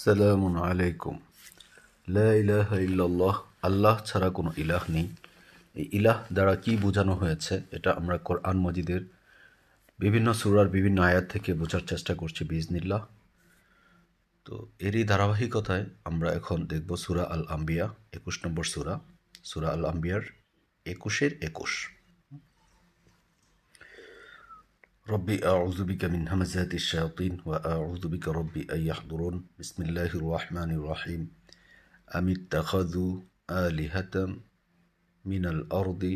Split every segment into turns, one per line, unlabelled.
সালামুন আলাইকুম। লা ইলাহা ইল্লাল্লাহ, আল্লাহ ছাড়া কোনো ইলাহ নেই। এই ইলাহ দ্বারা কি বোঝানো হয়েছে, এটা আমরা কোরআন মজিদের বিভিন্ন সুরার বিভিন্ন আয়াত থেকে বোঝার চেষ্টা করছি বিজনিল্লাহ তো এরই ধারাবাহিকতায় আমরা এখন দেখব সুরা আল আম্বিয়া একুশ নম্বর সুরা। সুরা আল আম্বিয়ার একুশের একুশ। রব্বি আউজুবিকা মিন হামাজাতি শায়তিন ওয়া আউজুবিকা রব্বি আইয়াহদুরুন বিসমিল্লাহির রহমানির রহিম। আমি তাখাদু আলিহাতাম মিনাল আরদি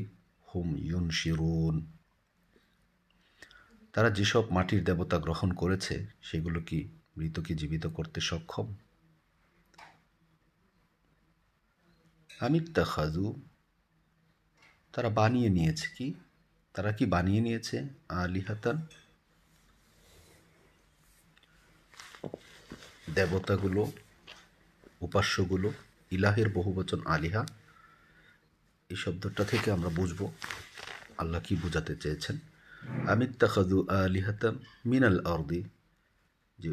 হুম ইউনশিরুন। তারা যেসব মাটির দেবতা গ্রহণ করেছে, সেগুলো কি মৃতকে জীবিত করতে সক্ষম? আমি তাখাজু তারা বানিয়ে নিয়েছে কি? তারা কি বানিয়ে নিয়েছে আলিহাতান দেবতাগুলো, উপাস্যগুলো, ইলাহের বহুবচন আলিহা, এই শব্দটা থেকে আমরা বুঝব আল্লাহ কি বোঝাতে চেয়েছেন। আমিত তাখাদু আলিহাতাম মিনাল আরদি, যে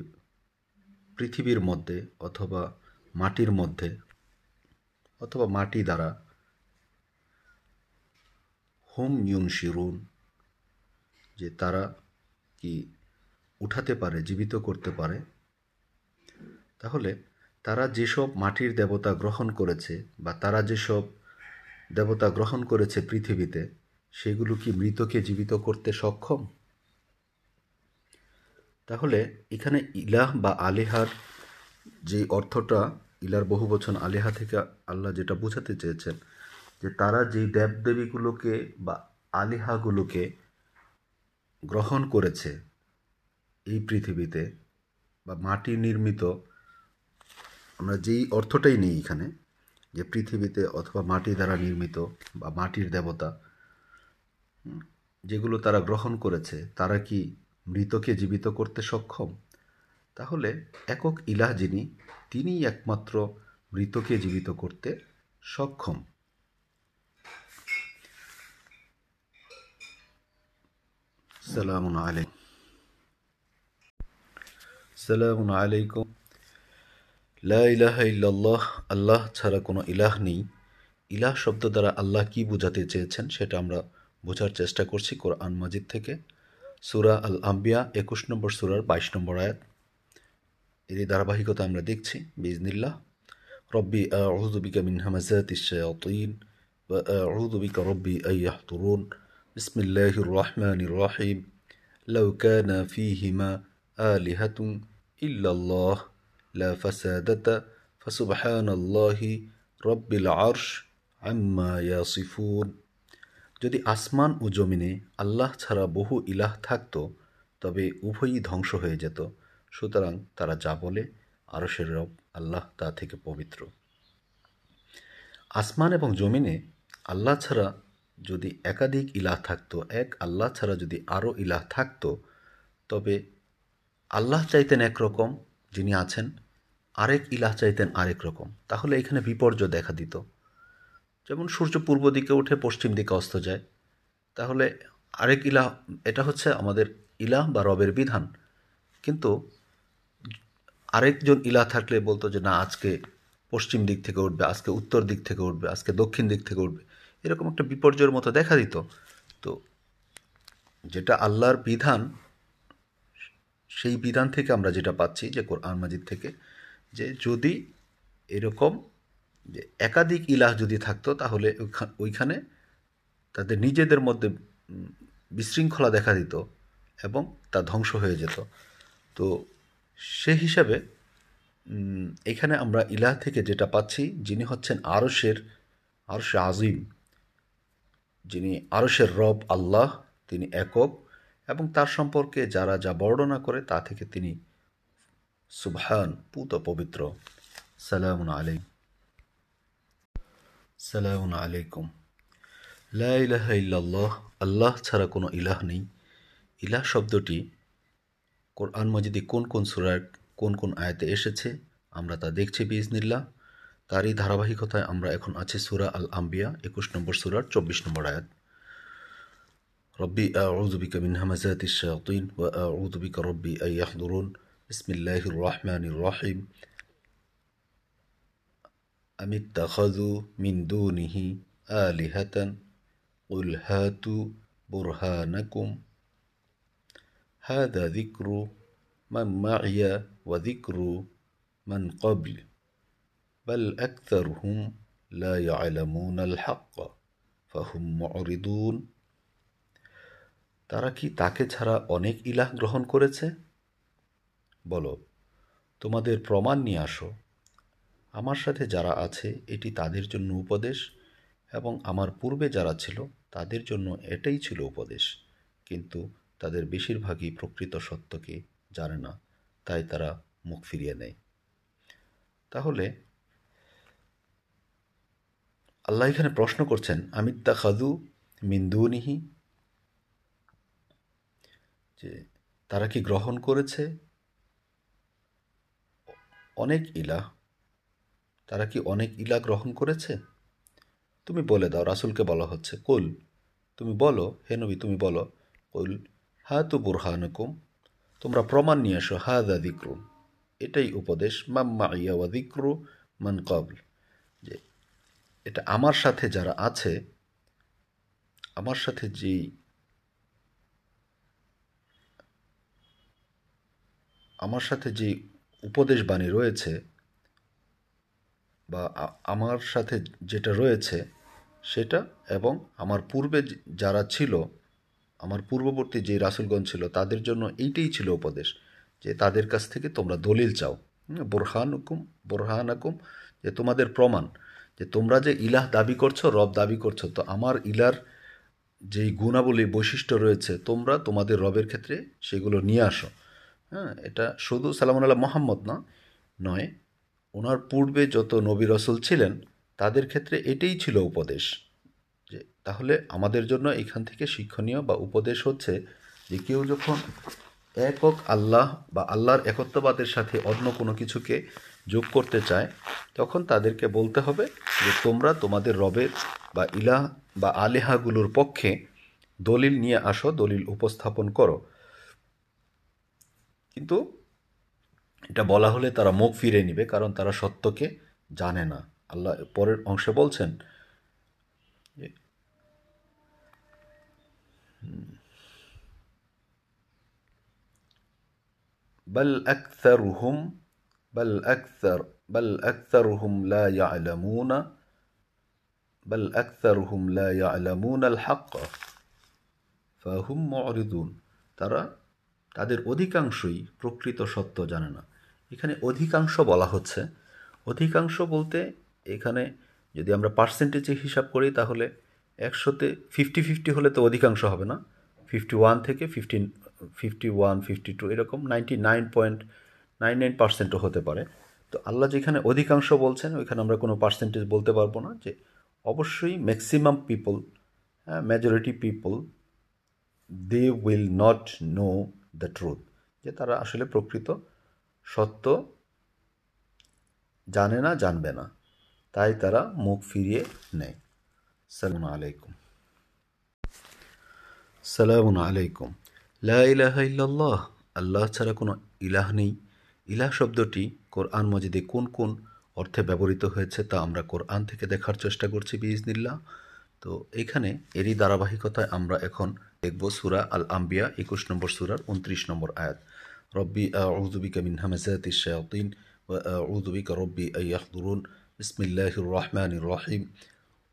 পৃথিবীর মধ্যে অথবা মাটির মধ্যে অথবা মাটি দ্বারা হোম ইউন শিরুন যে তারা কি উঠাতে পারে, জীবিত করতে পারে, তাহলে তারা যেসব মাটির দেবতা গ্রহণ করেছে বা তারা যেসব দেবতা গ্রহণ করেছে পৃথিবীতে, সেগুলো কি মৃতকে জীবিত করতে সক্ষম? তাহলে এখানে ইলাহ বা আলেহার যে অর্থটা, ইলার বহু বচন আলেহা থেকে আল্লাহ যেটা বোঝাতে চেয়েছেন যে তারা যেই দেবদেবীগুলোকে বা আলিহাগুলোকে গ্রহণ করেছে এই পৃথিবীতে বা মাটি নির্মিত, আমরা যেই অর্থটাই নেই এখানে, যে পৃথিবীতে অথবা মাটি দ্বারা নির্মিত বা মাটির দেবতা যেগুলো তারা গ্রহণ করেছে, তারা কি মৃতকে জীবিত করতে সক্ষম? তাহলে একক ইলাহ যিনি, তিনিই একমাত্র মৃতকে জীবিত করতে সক্ষম। সালামুন আলাইকুম। সালামুন আলাইকুম। লা আল্লাহ ছাড়া কোনো ইলাহ নেই। ইলাহ শব্দ দ্বারা আল্লাহ কি বোঝাতে চেয়েছেন সেটা আমরা বোঝার চেষ্টা করছি কোরআন মাজিদ থেকে। সুরা আল আম্বিয়া একুশ নম্বর সুরার বাইশ নম্বর আয়াত। এরই ধারাবাহিকতা আমরা দেখছি বিজনিল্লাহ রব্বি আউযু বিকা মিন হামাজাতিশ শায়াতিন ওয়া আউযু রব্বি আন ইয়াহতুরুন। বিসমিল্লাহির রহমানির রহিম লাউ কানা ফীহিমা আলিহাতুন ইল্লাল্লাহ লা ফাসাদাতা ফাসুবহানাল্লাহি রব্বিল আরশ আম্মা ইয়াসিফুন যদি আসমান ও জমিনে আল্লাহ ছাড়া বহু ইলাহ থাকত, তবে উভয়ই ধ্বংস হয়ে যেত। সুতরাং তারা যা বলে, আরশের রব আল্লাহ তা থেকে পবিত্র। আসমান এবং জমিনে আল্লাহ ছাড়া যদি একাধিক ইলাহ থাকতো, এক আল্লাহ ছাড়া যদি আরও ইলাহ থাকতো, তবে আল্লাহ চাইতেন একরকম যিনি আছেন, আরেক ইলাহ চাইতেন আরেক রকম। তাহলে এখানে বিপর্যয় দেখা দিত। যেমন সূর্য পূর্ব দিকে উঠে পশ্চিম দিকে অস্ত যায়, তাহলে আরেক ইলাহ, এটা হচ্ছে আমাদের ইলাহ বা রবের বিধান। কিন্তু আরেকজন ইলাহ থাকলে বলতো যে, না, আজকে পশ্চিম দিক থেকে উঠবে, আজকে উত্তর দিক থেকে উঠবে, আজকে দক্ষিণ দিক থেকে উঠবে। এরকম একটা বিপর্যয়ের মতো দেখা দিত। তো যেটা আল্লাহর বিধান, সেই বিধান থেকে আমরা যেটা পাচ্ছি যে কোরআন মাজিদ থেকে, যে যদি এরকম যে একাধিক ইলাহ যদি থাকতো, তাহলে ওইখানে তাদের নিজেদের মধ্যে বিশৃঙ্খলা দেখা দিত এবং তা ধ্বংস হয়ে যেত। তো সে হিসাবে এখানে আমরা ইলাহ থেকে যেটা পাচ্ছি, যিনি হচ্ছেন আরশের, আরশে আজিম। যিনি আরশের রব আল্লাহ, তিনি একক, এবং তার সম্পর্কে যারা যা বর্ণনা করে তা থেকে তিনি সুবহান, পুত পবিত্র। সালামুন আলাই সালামুন আলাইকুম। লা ইলাহা ইল্লাল্লাহ, আল্লাহ ছাড়া কোনো ইলাহ নেই। ইলাহ শব্দটি কোরআন মজিদে কোন কোন সুরার কোন কোন আয়াতে এসেছে, আমরা তা দেখছি বিজনিল্লাহ তারই ধারাবাহিকতায় আমরা এখন আছি সুরা আল আম্বিয়া একুশ নম্বর সুরার চব্বিশ নম্বর আয়াত ربي أعوذ بك من همزات الشياطين وأعوذ بك ربي أن يحضرون بسم الله الرحمن الرحيم أم اتخذوا من دونه آلهة قل هاتوا برهانكم هذا ذكر من معي وذكر من قبل بل أكثرهم لا يعلمون الحق فهم معرضون তারা কি তাকে ছাড়া অনেক ইলাহ গ্রহণ করেছে বলো তোমাদের প্রমাণ নিয়ে আসো আমার সাথে যারা আছে এটি তাদের জন্য উপদেশ এবং আমার পূর্বে যারা ছিল তাদের জন্য এটাই ছিল উপদেশ কিন্তু তাদের বেশিরভাগই প্রকৃত সত্যকে জানে না তাই তারা মুখ ফিরিয়ে নেয় তাহলে আল্লাহ এখানে প্রশ্ন করছেন আমিত্তা খাদু মিন্দুনিহি যে তারা কি গ্রহণ করেছে? অনেক ইলা তারা কি অনেক ইলা গ্রহণ করেছে? তুমি বলে দাও, রাসুলকে বলা হচ্ছে। কুল, তুমি বলো, হে নবী, তুমি বলো। কুল হা তু বুরহানকুম, তোমরা প্রমাণ নিয়ে আসো হা দা দিক্রু এটাই উপদেশ মাম্মা ইয়া ওয়া দিক্রু মান কবল এটা আমার সাথে যারা আছে, আমার সাথে যেই আমার সাথে যে উপদেশ বাণী রয়েছে বা আমার সাথে যেটা রয়েছে, সেটা এবং আমার পূর্বে যারা ছিল, আমার পূর্ববর্তী যে রাসুলগঞ্জ ছিল, তাদের জন্য এইটাই ছিল উপদেশ, যে তাদের কাছ থেকে তোমরা দলিল চাও। বোরহান হুকুম বোরহান হুকুম যে তোমাদের প্রমাণ। যে তোমরা যে ইলাহ দাবি করছ, রব দাবি করছ, তো আমার ইলার যেই গুণাবলী বৈশিষ্ট্য রয়েছে, তোমরা তোমাদের রবের ক্ষেত্রে সেগুলো নিয়ে আসো। হ্যাঁ এটা শুধু সালামুন আল্লাহ মোহাম্মদ না, নয়, ওনার পূর্বে যত নবী রসুল ছিলেন, তাদের ক্ষেত্রে এটাই ছিল উপদেশ। যে তাহলে আমাদের জন্য এখান থেকে শিক্ষণীয় বা উপদেশ হচ্ছে যে কেউ যখন একক আল্লাহ বা আল্লাহর একত্ববাদের সাথে অন্য কোনো কিছুকে যোগ করতে চায় তখন তাদেরকে বলতে হবে যে তোমরা তোমাদের রবের বা ইলাহ বা আলেহাগুলোর পক্ষে দলিল নিয়ে আসো দলিল উপস্থাপন করো কিন্তু এটা বলা হলে তারা মুখ ফিরে নিবে কারণ তারা সত্যকে জানে না আল্লাহ পরের অংশে বলছেন بل أكثرهم بل أكثر بل أكثرهم لا يعلمون بل أكثرهم لا يعلمون الحق فهم معرضون তারা তাদের অধিকাংশই প্রকৃত সত্য জানে না এখানে অধিকাংশ বলা হচ্ছে অধিকাংশ বলতে এখানে যদি আমরা পার্সেন্টেজে হিসাব করি তাহলে একশোতে ফিফটি ফিফটি হলে তো অধিকাংশ হবে না ফিফটি ওয়ান থেকে fifteen fifty one fifty two এরকম ninety nine point nine nine পার্সেন্টও হতে পারে। তো আল্লাহ যেখানে অধিকাংশ বলছেন, ওইখানে আমরা কোনো পার্সেন্টেজ বলতে পারব না যে অবশ্যই ম্যাক্সিমাম পিপল হ্যাঁ majority people they will not know the truth যে তারা আসলে প্রকৃত সত্য জানে না, জানবে না। তাই তারা মুখ ফিরিয়ে নেয়। সালাম আলাইকুম। সালাম আলাইকুম। লা ইলাহা ইল্লাল্লাহ, আল্লাহ ছাড়া কোনো ইলাহ নেই। ইলাহ শব্দটি কোরআন মজিদে কোন কোন অর্থে ব্যবহৃত হয়েছে তা আমরা কোরআন থেকে দেখার চেষ্টা করছি বিজনিল্লাহ তো এখানে এরই ধারাবাহিকতায় আমরা এখন দেখব সুরা আল আম্বিয়া একুশ নম্বর সুরার উনত্রিশ নম্বর আয়াত। রব্বি আউযুবিকা মিন হামাযাতিশ শায়াতিন ওয়া আউযুবিকা রব্বি আন ইয়াহদুরুন। বিসমিল্লাহির রহমানির রহিম।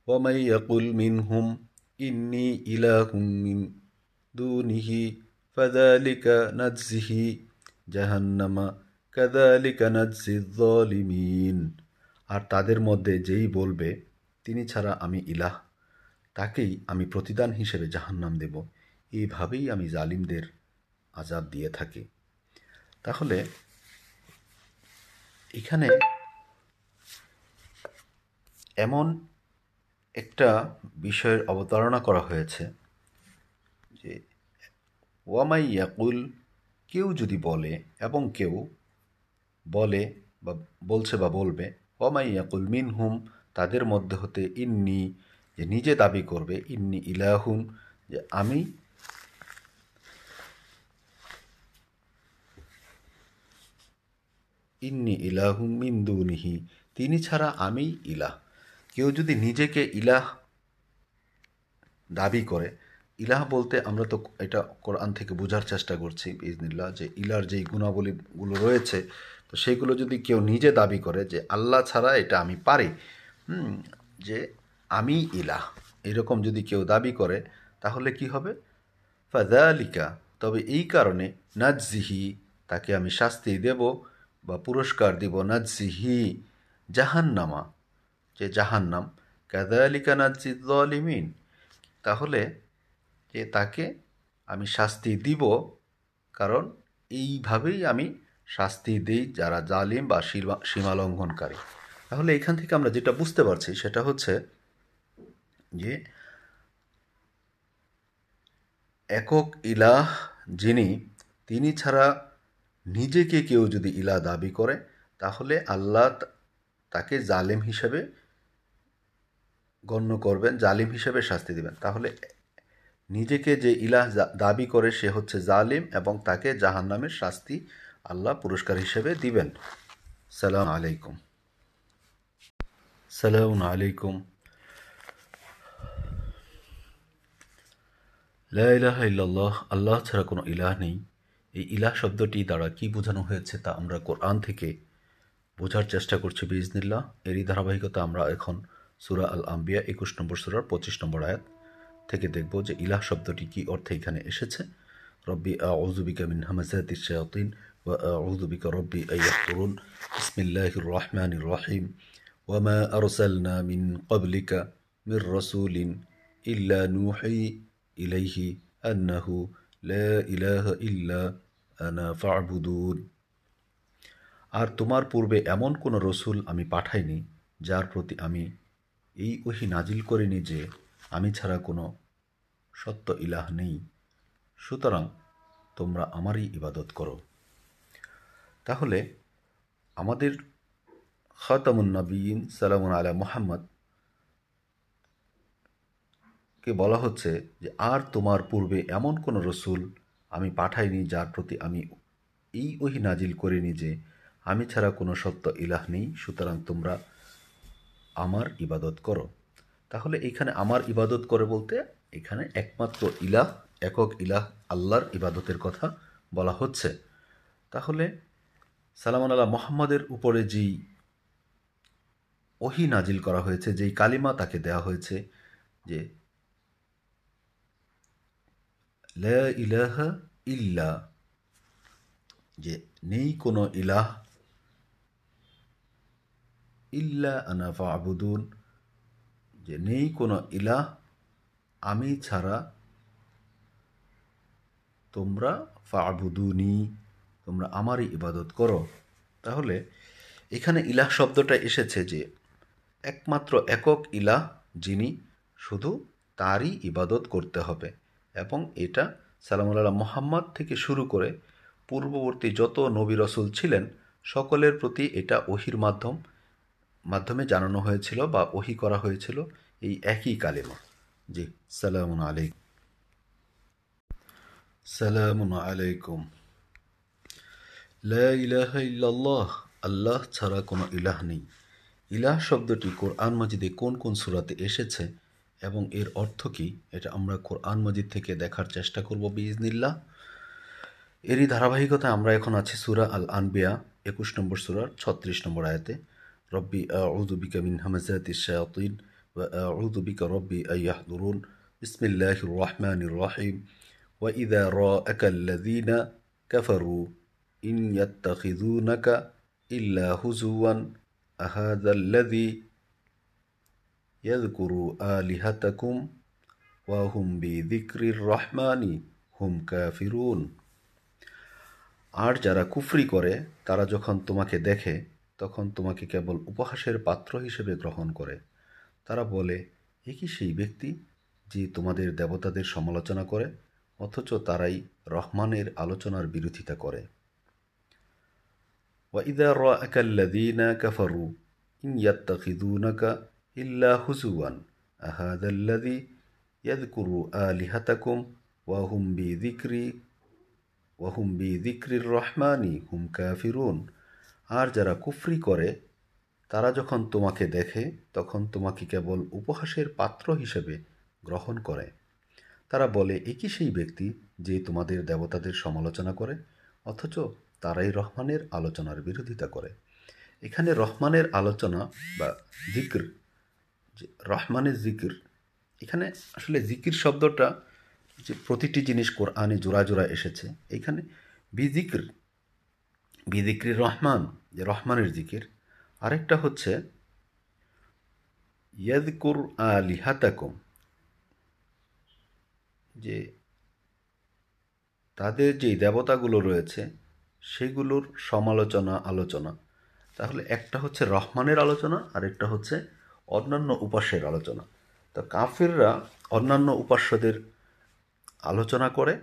ওয়া মান মিনহুম ইন্নী ইলাহুম মিন দুনিহি ফাযালিকা নাজজিহি জাহান্নামা। যালিমিন আর তাদের মধ্যে যেই বলবে, তিনি ছাড়া আমি ইলাহ। তাকেই আমি প্রতিদান হিসেবে জাহান্নাম দেব। এইভাবেই আমি জালিমদের আজাব দিয়ে থাকি। তাহলে এখানে এমন একটা বিষয়ের অবতারণা করা হয়েছে যে ওয়ামাই ইয়াকুল কেউ যদি বলে এবং কেউ বলে বা বলছে বা বলবে, ওয়ামাই ইয়াকুল মিনহুম তাদের মধ্যে হতে ইন্নি, যে নিজে দাবি করবে, ইন্নি ইলাহুন, যে আমি ইন্নি ইলাহুম মিন্দুনিহি তিনি ছাড়া আমি ইলাহ। কেউ যদি নিজেকে ইলাহ দাবি করে, ইলাহ বলতে আমরা তো এটা কোরআন থেকে বোঝার চেষ্টা করছি ইজনিল্লাহ যে ইলার যেই গুণাবলীগুলো রয়েছে তো সেইগুলো যদি কেউ নিজে দাবি করে যে আল্লাহ ছাড়া এটা আমি পারি যে আমি ইলাহ, এরকম যদি কেউ দাবি করে, তাহলে কি হবে? ফাদালিকা তবে এই কারণে নাজিহি তাকে আমি শাস্তি দেব বা পুরস্কার দিব নাজিহি জাহান্নামা, যে জাহান্নাম। কাদালিকা নাজি জলিমিন তাহলে যে তাকে আমি শাস্তি দিব, কারণ এইভাবেই আমি শাস্তি দিই যারা জালিম বা সীমা লঙ্ঘনকারী তাহলে এখান থেকে আমরা যেটা বুঝতে পারছি সেটা হচ্ছে যে একক ইলাহ যিনি, তিনি ছাড়া নিজেকে কেউ যদি ইলা দাবি করে, তাহলে আল্লাহ তাকে জালিম হিসেবে গণ্য করবেন, জালিম হিসেবে শাস্তি দিবেন। তাহলে নিজেকে যে ইলাহ দাবি করে সে হচ্ছে জালিম এবং তাকে জাহান নামের শাস্তি আল্লাহ পুরস্কার হিসেবে দিবেন। সালাম আলাইকুম। সালাম আলাইকুম। লাহ ইল্লাল্লাহ, আল্লাহ ছাড়া কোনো ইলাহ নেই। এই ইলাহ শব্দটি দ্বারা কি বোঝানো হয়েছে তা আমরা কোরআন থেকে বোঝার চেষ্টা করছি বিজনিল্লাহ এরই ধারাবাহিকতা আমরা এখন সুরা আল আম্বিয়া একুশ নম্বর সুরার পঁচিশ নম্বর আয়াত থেকে দেখব যে ইলাহ শব্দটি কি অর্থে এখানে এসেছে। রব্বি আউজুবিকা মিন হামাজাতি শায়াতিন ওয়া আউজুবিকা রব্বি আইয়াহতুরুন বিসমিল্লাহির রহমানির রহিম ওয়ামা আরসালনা মিন ক্বাবলিকা মির রাসূলিন ইল্লা নুহি ইলাইহি আন্নাহু লা ইলাহা ইল্লা আনা ফা'বুদুন আর তোমার পূর্বে এমন কোনো রসুল আমি পাঠাইনি, যার প্রতি আমি এই ওহি নাজিল করিনি যে আমি ছাড়া কোনো সত্য ইলাহ নেই। সুতরাং তোমরা আমারই ইবাদত করো। তাহলে আমাদের খাতামুন্নবীন সালামুন আলা মোহাম্মদ কে বলা হচ্ছে যে, আর তোমার পূর্বে এমন কোনো রসুল আমি পাঠাইনি যার প্রতি আমি এই ওহি নাজিল করিনি যে, আমি ছাড়া কোনো সত্য ইলাহ নেই, সুতরাং তোমরা আমার ইবাদত করো। তাহলে এখানে আমার ইবাদত করে বলতে এখানে একমাত্র ইলাহ, একক ইলাহ আল্লাহর ইবাদতের কথা বলা হচ্ছে। তাহলে সালামান আল্লাহ মোহাম্মদের উপরে যেই ওহি নাজিল করা হয়েছে, যেই কালিমা তাকে দেওয়া হয়েছে যে ইলাহা ইল্লা, যে নেই কোনো ইলাহ ইল্লা আনাফা আবুদুন যে নেই কোনো ইলাহ আমি ছাড়া তোমরা ফাবুদুনি। তোমরা আমারই ইবাদত করো। তাহলে এখানে ইলাহ শব্দটা এসেছে যে একমাত্র একক ইলাহ যিনি শুধু তারই ইবাদত করতে হবে এবং এটা সালামুল্লাহ মোহাম্মদ থেকে শুরু করে পূর্ববর্তী যত নবী রসুল ছিলেন, সকলের প্রতি এটা ওহির মাধ্যম, মাধ্যমে জানানো হয়েছিল বা ওহি করা হয়েছিল এই একই কালেমা। জি সালাম আলাইকুম। সালাম আলাইকুম। ইলাহা ইল্লাল্লাহ, আল্লাহ ছাড়া কোনো ইলাহ নেই। ইলাহ শব্দটি কোরআন মাজিদে কোন কোন সুরাতে এসেছে এবং এর অর্থ কী, এটা আমরা কোরআন মাজিদ থেকে দেখার চেষ্টা করব বিজনিল্লাহ এরই ধারাবাহিকতায় আমরা এখন আছি সুরা আল আনবিয়া একুশ নম্বর সুরার ছত্রিশ নম্বর আয়াতে। রব্বি আউযু বিকা মিন হামাজাতিশ শায়াতিন ওয়া আউযু বিকা রব্বি আন ইয়াহদুরুন। বিসমিল্লাহির রহমানির রহিম। ওয়া ইযা রাআকা আল্লাযীনা কাফারু ইন ইয়াত্তাখিযুনাকা ইল্লা হুজুওয়ান আহাযা আল্লাযী ইয়াযকুরু আলিহাতাকুম ওয়া হুম বিযিকরির রহমানি হুম কাফিরুন আর যারা কুফরি করে, তারা যখন তোমাকে দেখে, তখন তোমাকে কেবল উপহাসের পাত্র হিসেবে গ্রহণ করে। তারা বলে, এ কি সেই ব্যক্তি যে তোমাদের দেবতাদের সমালোচনা করে, অথচ তারাই রহমানের আলোচনার বিরোধিতা করে? وإذا رأك الذين كفروا إن يتخذونك إلا هزوا أهذا الذي يذكر آلهتكم وهم بذكر وهم بذكر الرحمن هم كافرون আর যারা কুফরি করে তারা যখন তোমাকে দেখে তখন তোমাকে কেবল উপহাসের পাত্র হিসেবে গ্রহণ করে তারা বলে একই সেই ব্যক্তি যে তোমাদের দেবতাদের সমালোচনা করে অথচ তারাই রহমানের আলোচনার বিরোধিতা করে। এখানে রহমানের আলোচনা বা জিকির, যে রহমানের জিকির, এখানে আসলে জিকির শব্দটা যে প্রতিটি জিনিস কোরআনে জোড়া জোড়া এসেছে। এখানে বিজিক্র, বিজিক্রি রহমান, যে রহমানের জিকির। আরেকটা হচ্ছে ইয়াদকুর আলিহাতাকুম, যে তাদের যে দেবতাগুলো রয়েছে সেগুলোর সমালোচনা আলোচনা। তাহলে একটা হচ্ছে রহমানের আলোচনা, আর একটা হচ্ছে অন্যান্য উপাস্যের আলোচনা। তো কাফিররা অন্যান্য উপাস্যদের আলোচনা করে,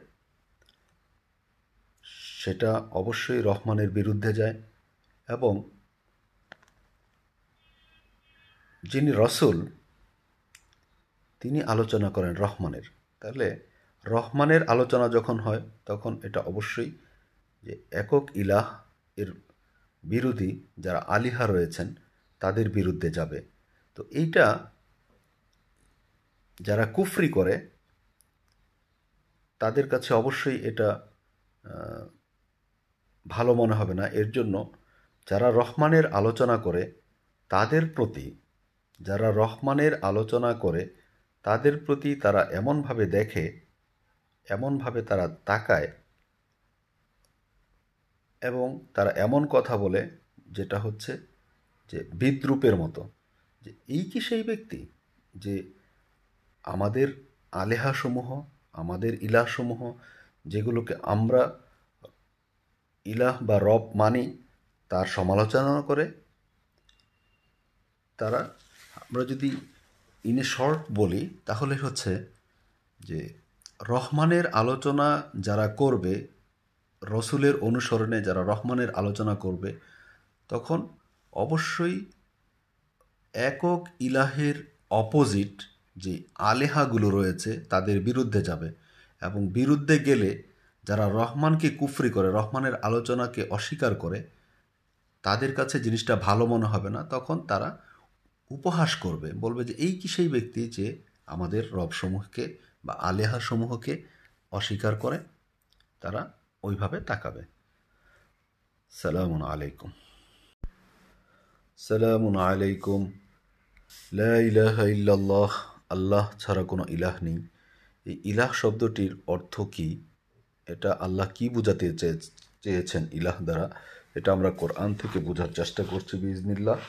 সেটা অবশ্যই রহমানের বিরুদ্ধে যায় এবং যিনি রসুল, তিনি আলোচনা করেন রহমানের। তাহলে রহমানের আলোচনা যখন হয়, তখন এটা অবশ্যই যে একক ইলাহ এর বিরোধী যারা আলিহা রয়েছেন, তাদের বিরুদ্ধে যাবে। তো এইটা যারা কুফরি করে, তাদের কাছে অবশ্যই এটা ভালো মনে হবে না। এর জন্য যারা রহমানের আলোচনা করে, তাদের প্রতি, যারা রহমানের আলোচনা করে, তাদের প্রতি তারা এমনভাবে দেখে, এমনভাবে তারা তাকায় এবং তারা এমন কথা বলে যেটা হচ্ছে যে বিদ্রুপের মতো। যে এই কি সেই ব্যক্তি যে আমাদের আলেহাসমূহ, আমাদের ইলাহসমূহ, যেগুলোকে আমরা ইলাহ বা রব মানি, তার সমালোচনা করে? তারা, আমরা যদি ইনে শর্ট বলি, তাহলে হচ্ছে যে রহমানের আলোচনা যারা করবে রসুলের অনুসরণে যারা রহমানের আলোচনা করবে, তখন অবশ্যই একক ইলাহের অপোজিট যে আলেহাগুলো রয়েছে, তাদের বিরুদ্ধে যাবে এবং বিরুদ্ধে গেলে যারা রহমানকে কুফরি করে, রহমানের আলোচনাকে অস্বীকার করে, তাদের কাছে জিনিসটা ভালো মনে হবে না, তখন তারা উপহাস করবে, বলবে যে এই কি সেই ব্যক্তি যে আমাদের রবসমূহকে বা আলেহাসমূহকে অস্বীকার করে? তারা ওইভাবে তাকাবে। সালামুন আলাইকুম। সালামুন আলাইকুম। লা ইলাহা ইল্লাল্লাহ, আল্লাহ ছাড়া কোনো ইলাহ নেই। এই ইলাহ শব্দটির অর্থ কি? এটা আল্লাহ কি বোঝাতে চেয়েছেন ইলাহ দ্বারা? এটা আমরা কোরআন থেকে বোঝার চেষ্টা করছি বিজনিল্লাহ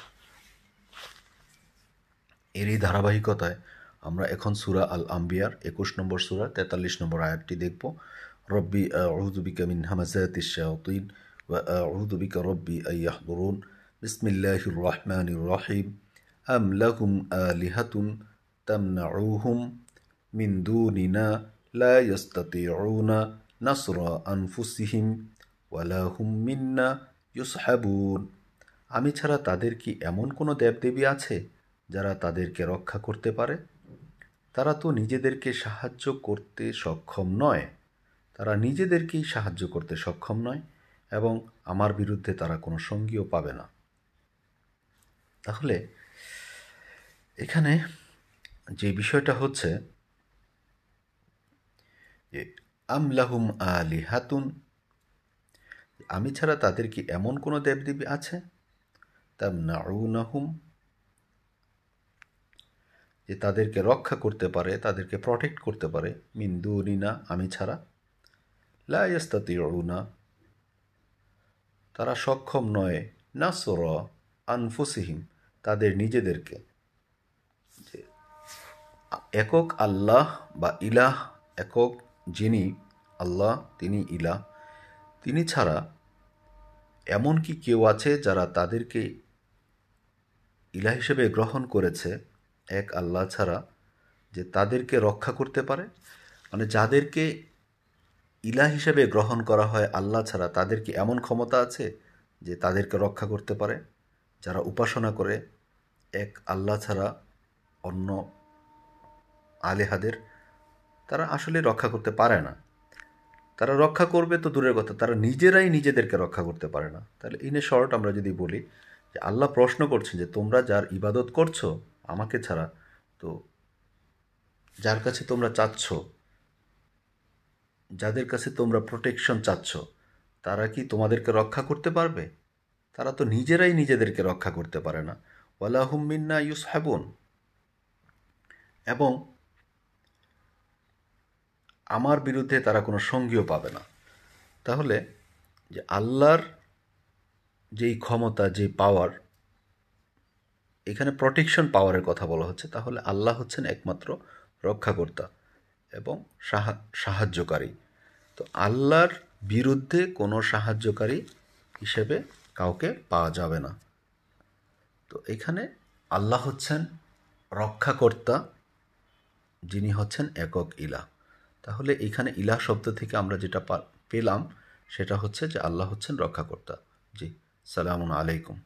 এরই ধারাবাহিকতায় আমরা এখন সুরা আল আম্বিয়ার একুশ নম্বর সুরা তেতাল্লিশ নম্বর আয়াতটি দেখব। রব্বি আউদুবিকা মিন হামাজাতি শায়াতিন ওয়া আউদুবিকা রব্বি আইয়াহদুরুন বিসমিল্লাহির রহমানির রহিম আম লাহুম আলিহাতুন তামনাউহুম মিন দুনিনা লা ইয়াস্তাতিউনা নাসরা আনফুসিহিম ওয়ালা হুম মিন্না ইউসহাবুন আমি ছাড়া তাদের কি এমন কোনো দেবদেবী আছে যারা তাদেরকে রক্ষা করতে পারে? তারা তো নিজেদেরকে সাহায্য করতে সক্ষম নয়। তারা নিজেদেরকেই সাহায্য করতে সক্ষম নয় এবং আমার বিরুদ্ধে তারা কোনো সঙ্গীও পাবে না। তাহলে এখানে যে বিষয়টা হচ্ছে যে আমলাহুম আলি হাতুন আমি ছাড়া তাদের কি এমন কোনো দেবদেবী আছে? তাম নাউনাহুম, যে তাদেরকে রক্ষা করতে পারে, তাদেরকে প্রটেক্ট করতে পারে মিন্দুনিনা আমি ছাড়া। লাইস্তাতিউনা তারা সক্ষম নয়। নাসর আনফুসিহিম তাদের নিজেদেরকে। একক আল্লাহ বা ইলাহ, একক যিনি আল্লাহ, তিনি ইলাহ। তিনি ছাড়া এমন কি কেউ আছে যারা তাদেরকে ইলা হিসেবে গ্রহণ করেছে? এক আল্লাহ ছাড়া যে তাদেরকে রক্ষা করতে পারে? মানে যাদেরকে ইলা হিসেবে গ্রহণ করা হয় আল্লাহ ছাড়া তাদের কি এমন ক্ষমতা আছে যে তাদেরকে রক্ষা করতে পারে? যারা উপাসনা করে এক আল্লাহ ছাড়া অন্য আলে-হাদের, তারা আসলে রক্ষা করতে পারে না। তারা রক্ষা করবে তো দূরের কথা তারা নিজেরাই নিজেদেরকে রক্ষা করতে পারে না। তাহলে ইনে শর্ট আমরা যদি বলি যে আল্লাহ প্রশ্ন করছেন যে তোমরা যার ইবাদত করছ আমাকে ছাড়া তো যার কাছে তোমরা চাচ্ছ যাদের কাছে তোমরা প্রোটেকশন চাচ্ছ, তারা কি তোমাদেরকে রক্ষা করতে পারবে? তারা তো নিজেরাই নিজেদেরকে রক্ষা করতে পারে না। ওয়ালাহুম মিন্না ইউস হ্যাবন এবং আমার বিরুদ্ধে তারা কোনো সঙ্গীও পাবে না। তাহলে যে আল্লাহর যেই ক্ষমতা, যে পাওয়ার এখানে প্রোটেকশন পাওয়ারের কথা বলা হচ্ছে, তাহলে আল্লাহ হচ্ছেন একমাত্র রক্ষাকর্তা। এবং সাহায্যকারী। তো আল্লাহর বিরুদ্ধে কোনো সাহায্যকারী হিসেবে কাউকে পাওয়া যাবে না। তো এখানে আল্লাহ হচ্ছেন রক্ষাকর্তা, যিনি হচ্ছেন একক ইলা তাহলে এখানে ইলা শব্দ থেকে আমরা যেটা পেলাম, সেটা হচ্ছে যে আল্লাহ হচ্ছেন রক্ষাকর্তা। জি, সালামুন আলাইকুম।